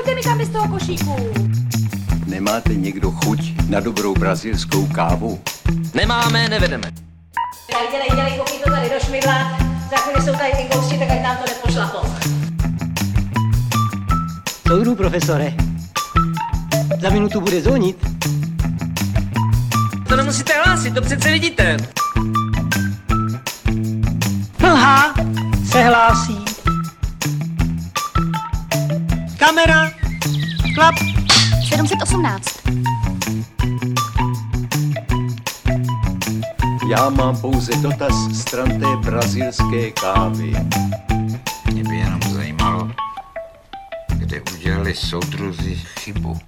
Nechoďte mi tam z toho košíku. Nemáte někdo chuť na dobrou brazilskou kávu? Nemáme, nevedeme. Dělej, dělej, dělej, koukni to tady do šmidla. Za chvíli jsou tady ty gosti, tak ať nám to nepošlapou. Soudru, profesore. Za minutu bude zvonit. To nemusíte hlásit, to přece vidíte. Mlha se hlásí. Kamera. Klap. 718. Já mám pouze dotaz stran té brazilské kávy. Mě by jenom zajímalo, kde udělali soudruzi chybu.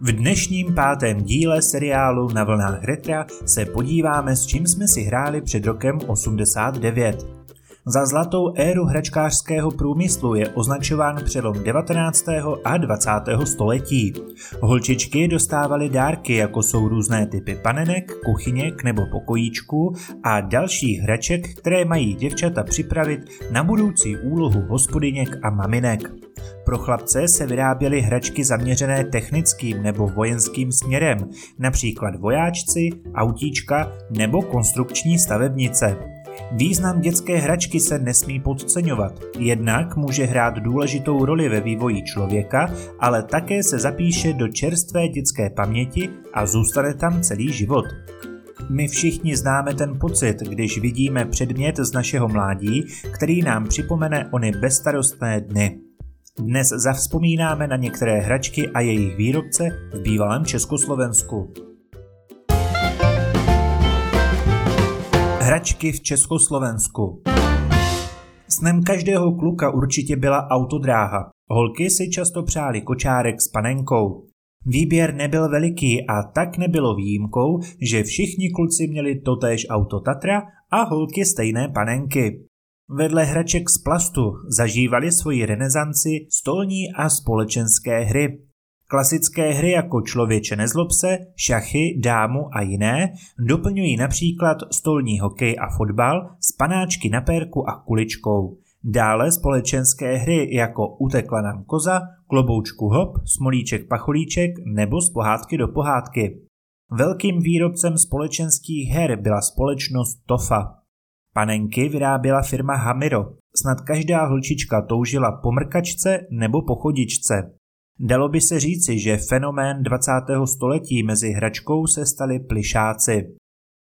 V dnešním pátém díle seriálu Na vlnách retra se podíváme, s čím jsme si hráli před rokem 89. Za zlatou éru hračkářského průmyslu je označován přelom 19. a 20. století. Holčičky dostávaly dárky, jako jsou různé typy panenek, kuchyněk nebo pokojíčků a dalších hraček, které mají děvčata připravit na budoucí úlohu hospodyněk a maminek. Pro chlapce se vyráběly hračky zaměřené technickým nebo vojenským směrem, například vojáčci, autíčka nebo konstrukční stavebnice. Význam dětské hračky se nesmí podceňovat. Jednak může hrát důležitou roli ve vývoji člověka, ale také se zapíše do čerstvé dětské paměti a zůstane tam celý život. My všichni známe ten pocit, když vidíme předmět z našeho mládí, který nám připomene ony bezstarostné dny. Dnes zavzpomínáme na některé hračky a jejich výrobce v bývalém Československu. Hračky v Československu Snem každého kluka určitě byla autodráha. Holky si často přáli kočárek s panenkou. Výběr nebyl veliký a tak nebylo výjimkou, že všichni kluci měli totéž auto Tatra a holky stejné panenky. Vedle hraček z plastu zažívali svoji renesanci stolní a společenské hry. Klasické hry jako Člověče nezlob se, šachy, dámu a jiné doplňují například stolní hokej a fotbal s panáčky na pérku a kuličkou. Dále společenské hry jako Utekla nám koza, Kloboučku hop, Smolíček pacholíček nebo z pohádky do pohádky. Velkým výrobcem společenských her byla společnost Tofa. Panenky vyráběla firma Hamiro. Snad každá holčička toužila po mrkačce nebo po chodičce. Dalo by se říci, že fenomén 20. století mezi hračkou se stali plišáci.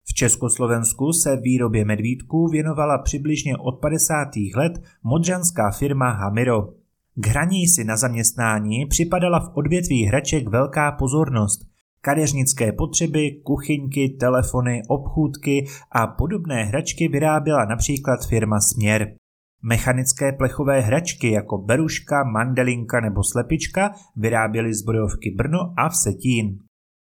V Československu se výrobě medvídků věnovala přibližně od 50. let modřanská firma Hamiro. K hraní si na zaměstnání připadala v odvětví hraček velká pozornost. Kadeřnické potřeby, kuchyňky, telefony, obchůdky a podobné hračky vyráběla například firma Směr. Mechanické plechové hračky jako beruška, mandelinka nebo slepička vyráběly zbrojovky Brno a Vsetín.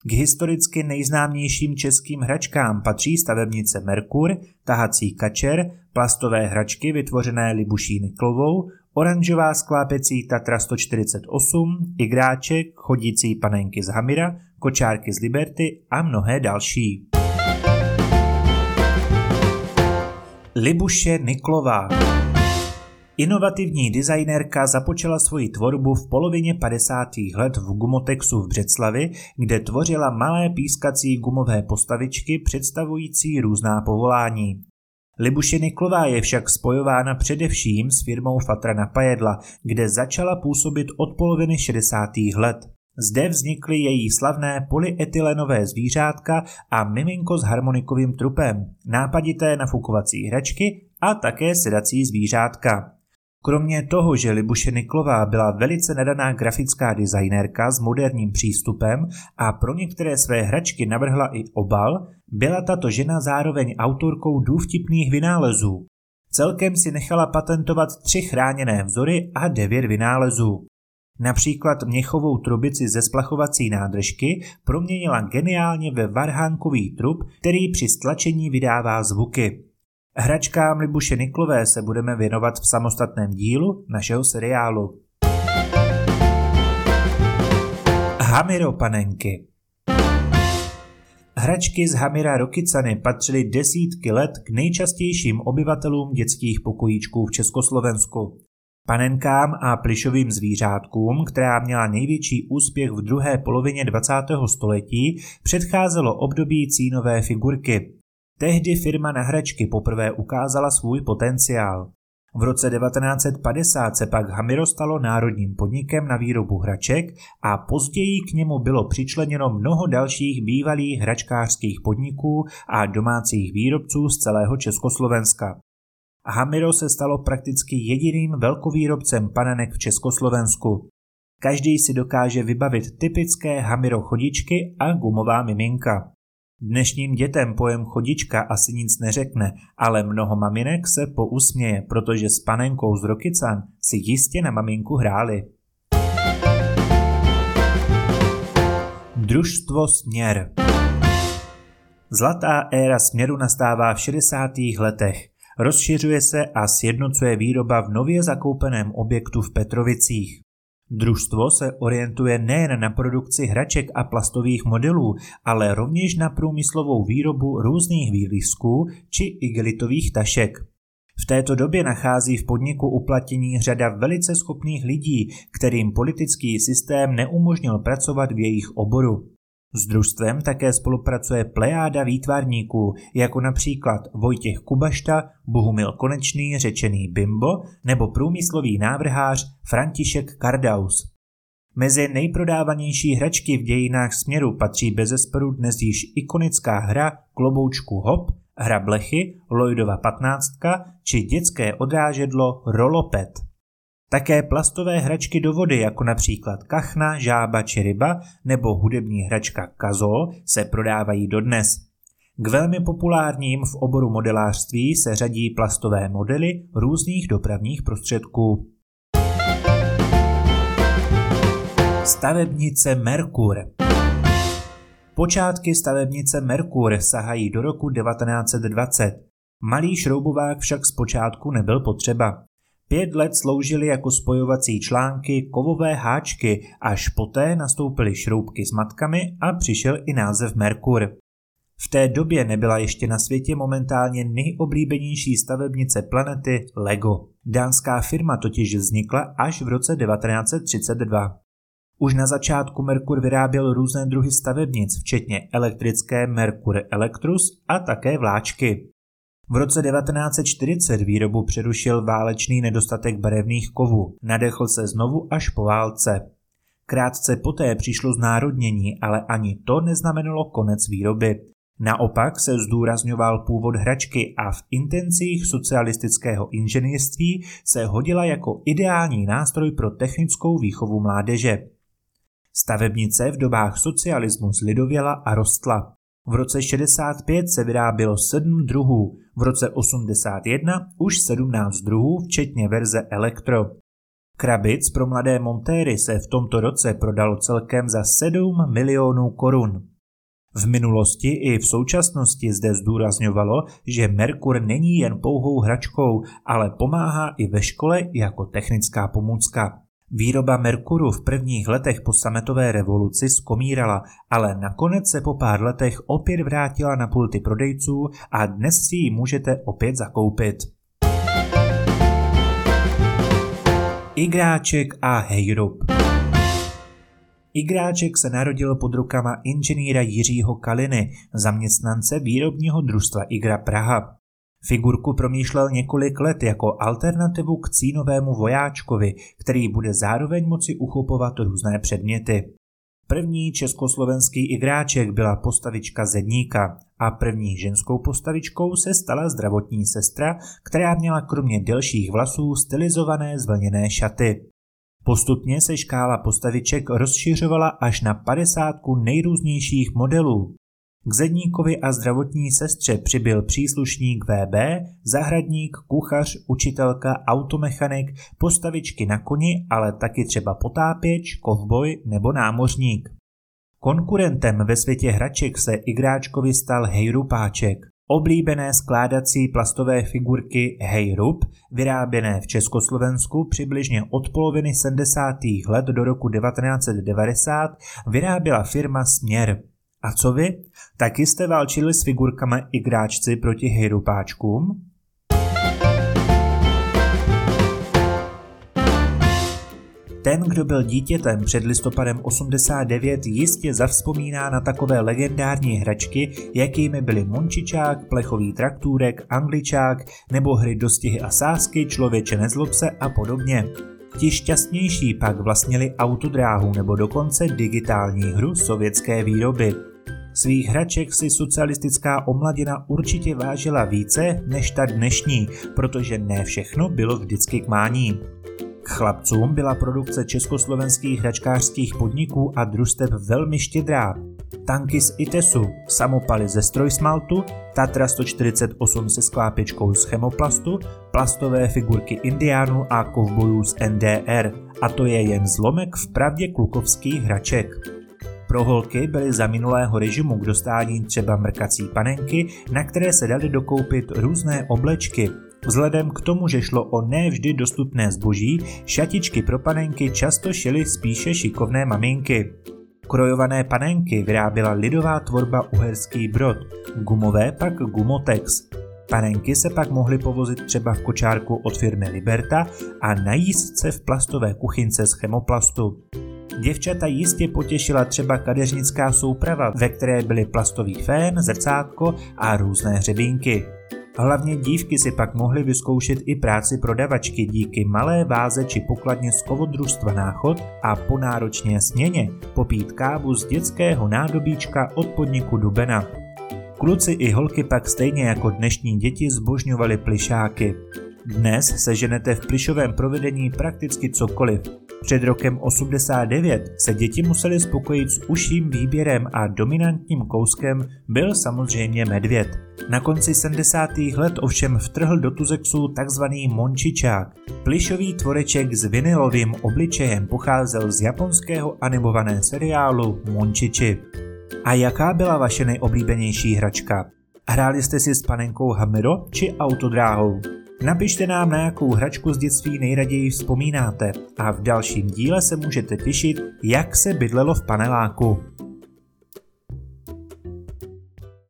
K historicky nejznámějším českým hračkám patří stavebnice Merkur, tahací kačer, plastové hračky vytvořené Libuší Niklovou, oranžová sklápecí Tatra 148, igráček, chodící panenky z Hamira, kočárky z Liberty a mnohé další. Libuše Niklová Inovativní designérka započala svoji tvorbu v polovině 50. let v Gumotexu v Břeclavi, kde tvořila malé pískací gumové postavičky představující různá povolání. Libuše Niklová je však spojována především s firmou Fatrana Pajedla, kde začala působit od poloviny 60. let. Zde vznikly její slavné polyetylenové zvířátka a miminko s harmonikovým trupem, nápadité nafukovací hračky a také sedací zvířátka. Kromě toho, že Libuše Niklová byla velice nadaná grafická designérka s moderním přístupem a pro některé své hračky navrhla i obal, byla tato žena zároveň autorkou důvtipných vynálezů. Celkem si nechala patentovat tři chráněné vzory a devět vynálezů. Například měchovou trubici ze splachovací nádržky proměnila geniálně ve varhánkový trup, který při stlačení vydává zvuky. Hračkám Libuše Niklové se budeme věnovat v samostatném dílu našeho seriálu. Hamiro panenky Hračky z Hamira Rokicany patřily desítky let k nejčastějším obyvatelům dětských pokojíčků v Československu. Panenkám a plišovým zvířátkům, která měla největší úspěch v druhé polovině 20. století, předcházelo období cínové figurky. Tehdy firma na hračky poprvé ukázala svůj potenciál. V roce 1950 se pak Hamiro stalo národním podnikem na výrobu hraček a později k němu bylo přičleněno mnoho dalších bývalých hračkářských podniků a domácích výrobců z celého Československa. Hamiro se stalo prakticky jediným velkovýrobcem panenek v Československu. Každý si dokáže vybavit typické Hamiro chodičky a gumová miminka. Dnešním dětem pojem chodička asi nic neřekne, ale mnoho maminek se pousměje, protože s panenkou z Rokycan si jistě na maminku hráli. Družstvo Směr Zlatá éra směru nastává v 60. letech. Rozšiřuje se a sjednocuje výroba v nově zakoupeném objektu v Petrovicích. Družstvo se orientuje nejen na produkci hraček a plastových modelů, ale rovněž na průmyslovou výrobu různých výlisků či igelitových tašek. V této době nachází v podniku uplatnění řada velice schopných lidí, kterým politický systém neumožnil pracovat v jejich oboru. S družstvem také spolupracuje plejáda výtvarníků, jako například Vojtěch Kubašta, Bohumil Konečný, řečený Bimbo nebo průmyslový návrhář František Kardaus. Mezi nejprodávanější hračky v dějinách směru patří bezesporu dnes již ikonická hra Kloboučku Hop, hra Blechy, Lloydova 15 či dětské odrážedlo Rolopet. Také plastové hračky do vody, jako například kachna, žába či ryba, nebo hudební hračka kazol, se prodávají dodnes. K velmi populárním v oboru modelářství se řadí plastové modely různých dopravních prostředků. Stavebnice Merkur Počátky stavebnice Merkur sahají do roku 1920. Malý šroubovák však zpočátku nebyl potřeba. Pět let sloužily jako spojovací články kovové háčky, až poté nastoupily šroubky s matkami a přišel i název Merkur. V té době nebyla ještě na světě momentálně nejoblíbenější stavebnice planety Lego. Dánská firma totiž vznikla až v roce 1932. Už na začátku Merkur vyráběl různé druhy stavebnic, včetně elektrické Merkur Electrus a také vláčky. V roce 1940 výrobu přerušil válečný nedostatek barevných kovů. Nadechl se znovu až po válce. Krátce poté přišlo znárodnění, ale ani to neznamenalo konec výroby. Naopak se zdůrazňoval původ hračky a v intencích socialistického inženýrství se hodila jako ideální nástroj pro technickou výchovu mládeže. Stavebnice v dobách socialismu zlidověla a rostla. V roce 65 se vyrábělo 7 druhů, v roce 81 už 17 druhů, včetně verze Elektro. Krabic pro mladé montéry se v tomto roce prodalo celkem za 7 milionů korun. V minulosti i v současnosti zde zdůrazňovalo, že Merkur není jen pouhou hračkou, ale pomáhá i ve škole jako technická pomůcka. Výroba Merkuru v prvních letech po sametové revoluci skomírala, ale nakonec se po pár letech opět vrátila na pulty prodejců a dnes si ji můžete opět zakoupit. Igráček a Hejrup Igráček se narodil pod rukama inženýra Jiřího Kaliny, zaměstnance výrobního družstva Igra Praha. Figurku promýšlel několik let jako alternativu k cínovému vojáčkovi, který bude zároveň moci uchopovat různé předměty. První československý igráček byla postavička Zedníka a první ženskou postavičkou se stala zdravotní sestra, která měla kromě delších vlasů stylizované zvlněné šaty. Postupně se škála postaviček rozšiřovala až na padesátku nejrůznějších modelů. K zedníkovi a zdravotní sestře přibyl příslušník VB, zahradník, kuchař, učitelka, automechanik, postavičky na koni, ale taky třeba potápěč, kovboj nebo námořník. Konkurentem ve světě hraček se igráčkovi stal hejrupáček. Oblíbené skládací plastové figurky Hejrup, vyráběné v Československu přibližně od poloviny 70. let do roku 1990, vyráběla firma Směr. A co vy? Taky jste válčili s figurkami igráčci proti hejrupáčkům? Ten, kdo byl dítětem před listopadem 89, jistě zavzpomíná na takové legendární hračky, jakými byly Mončičák, plechový traktůrek, angličák nebo hry dostihy a sásky, člověče nezlob se a podobně. Ti šťastnější pak vlastnili autodráhu nebo dokonce digitální hru sovětské výroby. Svých hraček si socialistická omladina určitě vážila více než ta dnešní, protože ne všechno bylo vždycky k mání. K chlapcům byla produkce československých hračkářských podniků a družstev velmi štědrá. Tanky z ITESu, samopaly ze strojsmaltu, Tatra 148 se sklápěčkou z chemoplastu, plastové figurky indiánů a kovbojů z NDR. A to je jen zlomek v pravdě klukovských hraček. Pro holky byly za minulého režimu k dostání třeba mrkací panenky, na které se dali dokoupit různé oblečky. Vzhledem k tomu, že šlo o nevždy dostupné zboží, šatičky pro panenky často šily spíše šikovné maminky. Krojované panenky vyráběla lidová tvorba Uherský Brod, gumové pak Gumotex. Panenky se pak mohly povozit třeba v kočárku od firmy Liberta a na jízdce v plastové kuchynce z chemoplastu. Děvčata jistě potěšila třeba kadeřnická souprava, ve které byly plastový fén, zrcátko a různé hřebínky. Hlavně dívky si pak mohly vyzkoušet i práci prodavačky díky malé váze či pokladně z kovodružstva Náchod a po náročné směně popít kávu z dětského nádobíčka od podniku Dubena. Kluci i holky pak stejně jako dnešní děti zbožňovali plišáky. Dnes se ženete v plišovém provedení prakticky cokoliv. Před rokem 89 se děti museli spokojit s uším výběrem a dominantním kouskem byl samozřejmě medvěd. Na konci 70. let ovšem vtrhl do Tuzexu takzvaný mončičák. Plišový tvoreček s vinilovým obličejem pocházel z japonského animovaného seriálu Mončiči. A jaká byla vaše nejoblíbenější hračka? Hráli jste si s panenkou Hamero či autodráhou? Napište nám, na jakou hračku z dětství nejraději vzpomínáte a v dalším díle se můžete těšit, jak se bydlelo v paneláku.